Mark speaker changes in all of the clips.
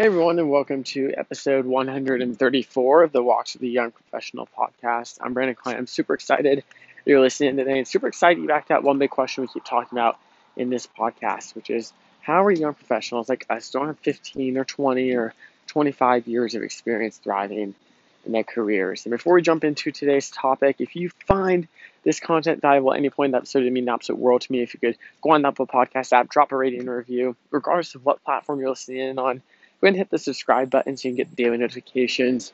Speaker 1: Hey everyone, and welcome to episode 134 of the Walks with the Young Professional podcast. I'm Brandon Klein. I'm super excited you're listening today, and super excited you back to that one big question we keep talking about in this podcast, which is how are young professionals like us don't have 15 or 20 or 25 years of experience thriving in their careers? And before we jump into today's topic, if you find this content valuable at any point in the episode, it mean the absolute world to me. If you could go on the Apple Podcast app, drop a rating and review, regardless of what platform you're listening in on go ahead and hit the subscribe button so you can get daily notifications.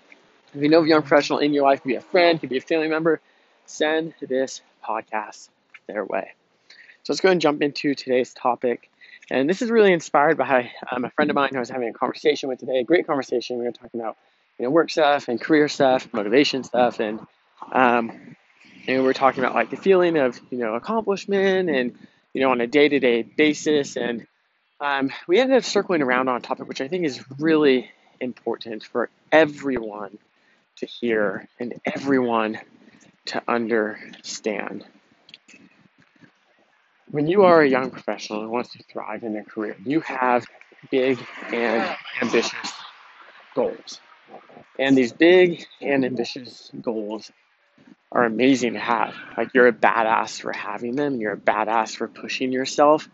Speaker 1: If you know of a young professional in your life, could be a friend, could be a family member, send this podcast their way. So let's go and jump into today's topic. And this is really inspired by um, a friend of mine who I was having a conversation with today. A great conversation. We were talking about you know work stuff and career stuff, motivation stuff, and um, and we were talking about like the feeling of you know accomplishment and you know on a day to day basis and um, we ended up circling around on a topic which I think is really important for everyone to hear and everyone to understand. When you are a young professional who wants to thrive in their career, you have big and ambitious goals. And these big and ambitious goals are amazing to have. Like you're a badass for having them, you're a badass for pushing yourself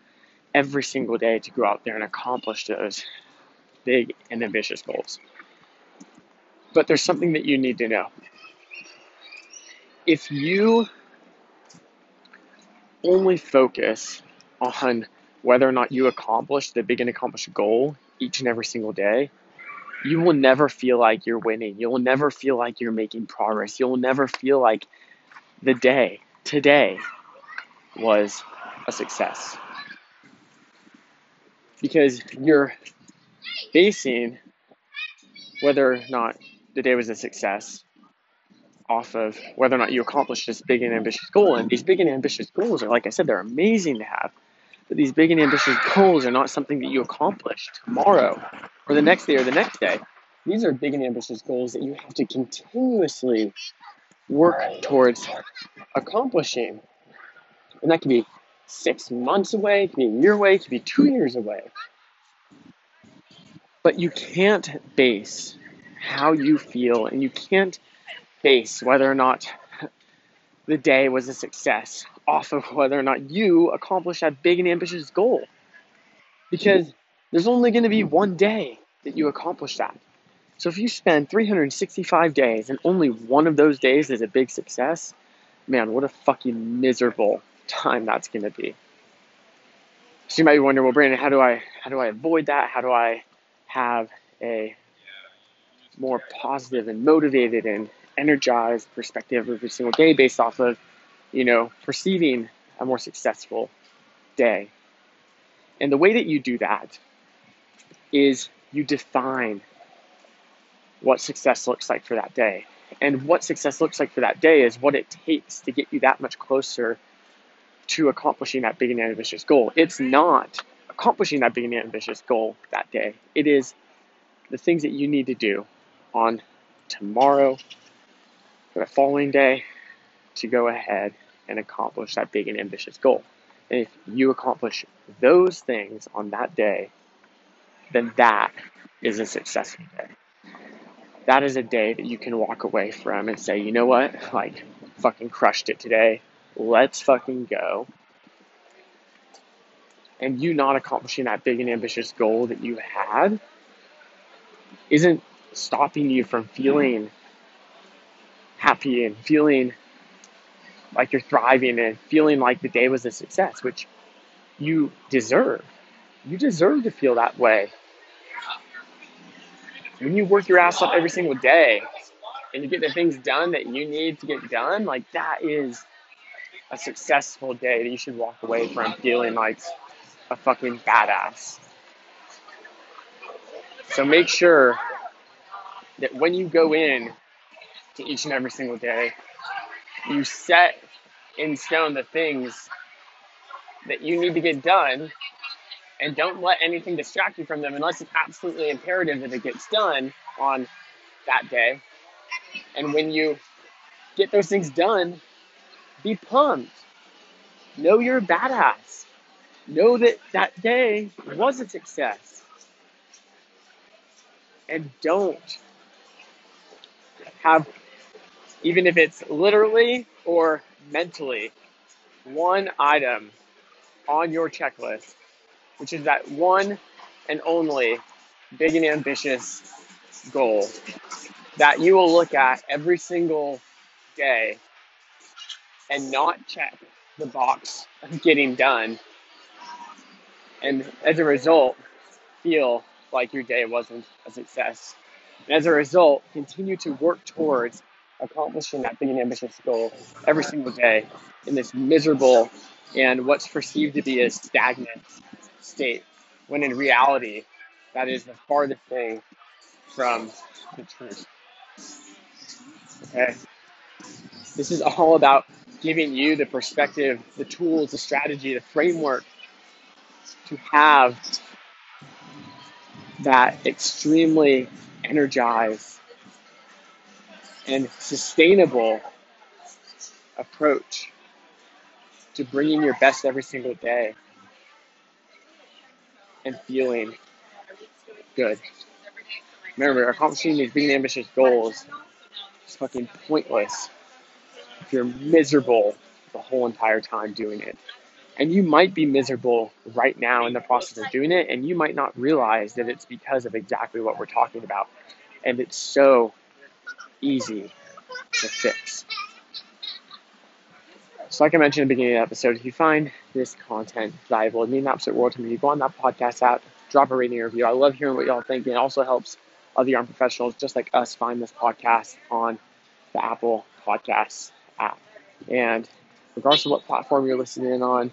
Speaker 1: every single day to go out there and accomplish those big and ambitious goals. But there's something that you need to know. If you only focus on whether or not you accomplish the big and accomplished goal each and every single day, you will never feel like you're winning. You'll never feel like you're making progress. You'll never feel like the day, today, was a success because you're basing whether or not the day was a success off of whether or not you accomplished this big and ambitious goal. And these big and ambitious goals are, like I said, they're amazing to have. But these big and ambitious goals are not something that you accomplish tomorrow or the next day or the next day. These are big and ambitious goals that you have to continuously work towards accomplishing. And that can be six months away, it could be a year away, it could be two years away. But you can't base how you feel and you can't base whether or not the day was a success off of whether or not you accomplished that big and ambitious goal. Because there's only going to be one day that you accomplish that. So if you spend 365 days and only one of those days is a big success, man, what a fucking miserable time that's going to be. So you might be wondering, well, Brandon, how do I how do I avoid that? How do I have a more positive and motivated and energized perspective every single day based off of, you know, perceiving a more successful day? And the way that you do that is you define what success looks like for that day. And what success looks like for that day is what it takes to get you that much closer to accomplishing that big and ambitious goal. It's not accomplishing that big and ambitious goal that day. It is the things that you need to do on tomorrow or the following day to go ahead and accomplish that big and ambitious goal. And if you accomplish those things on that day, then that is a successful day. That is a day that you can walk away from and say, you know what? Like, fucking crushed it today let's fucking go. And you not accomplishing that big and ambitious goal that you had isn't stopping you from feeling happy and feeling like you're thriving and feeling like the day was a success, which you deserve. You deserve to feel that way. When you work your ass off every single day and you get the things done that you need to get done, like that is a successful day that you should walk away from feeling like a fucking badass. So make sure that when you go in to each and every single day, you set in stone the things that you need to get done and don't let anything distract you from them unless it's absolutely imperative that it gets done on that day. And when you get those things done, be pumped. Know you're a badass. Know that that day was a success. and don't have, even if it's literally or mentally, one item on your checklist, which is that one and only big and ambitious goal that you will look at every single day and not check the box of getting done. And as a result, feel like your day wasn't a success. And as a result, continue to work towards accomplishing that big and ambitious goal every single day in this miserable and what's perceived to be a stagnant state, when in reality, that is the farthest thing from the truth. Okay? This is all about giving you the perspective, the tools, the strategy, the framework to have that extremely energized and sustainable approach to bringing your best every single day and feeling good. Remember, accomplishing these big ambitious goals is fucking pointless you're miserable the whole entire time doing it. And you might be miserable right now in the process of doing it, and you might not realize that it's because of exactly what we're talking about. And it's so easy to fix. So, like I mentioned at the beginning of the episode, if you find this content valuable, it means an absolute world to me. You go on that podcast app, drop a rating review. I love hearing what y'all think. And it also helps other young professionals just like us find this podcast on the Apple Podcasts app. And regardless of what platform you're listening in on,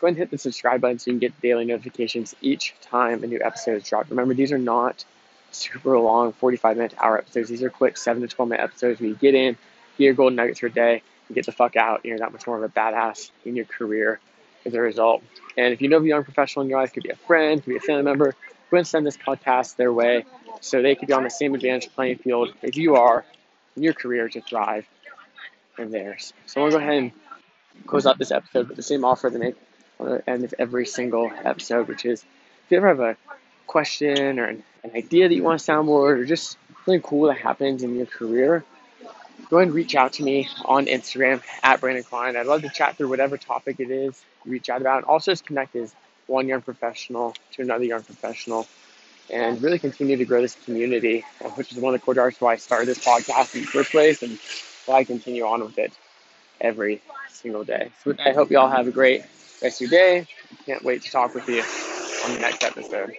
Speaker 1: go ahead and hit the subscribe button so you can get daily notifications each time a new episode is dropped. Remember, these are not super long 45 minute hour episodes. These are quick 7 to 12 minute episodes where you get in, get your golden nuggets for a day, and get the fuck out. And you're that much more of a badass in your career as a result. And if you know of a young professional in your life, could be a friend, could be a family member, go ahead and send this podcast their way so they could be on the same advantage playing field as you are in your career to thrive in theirs. So I'm to go ahead and close out this episode with the same offer they make on the end of every single episode, which is if you ever have a question or an, an idea that you want to soundboard or just something cool that happens in your career, go ahead and reach out to me on Instagram at Brandon Klein. I'd love to chat through whatever topic it is you reach out about. And also, just connect as one young professional to another young professional and really continue to grow this community, which is one of the core drivers why I started this podcast in the first place and why I continue on with it every single day. So I hope you all have a great rest of your day. Can't wait to talk with you on the next episode.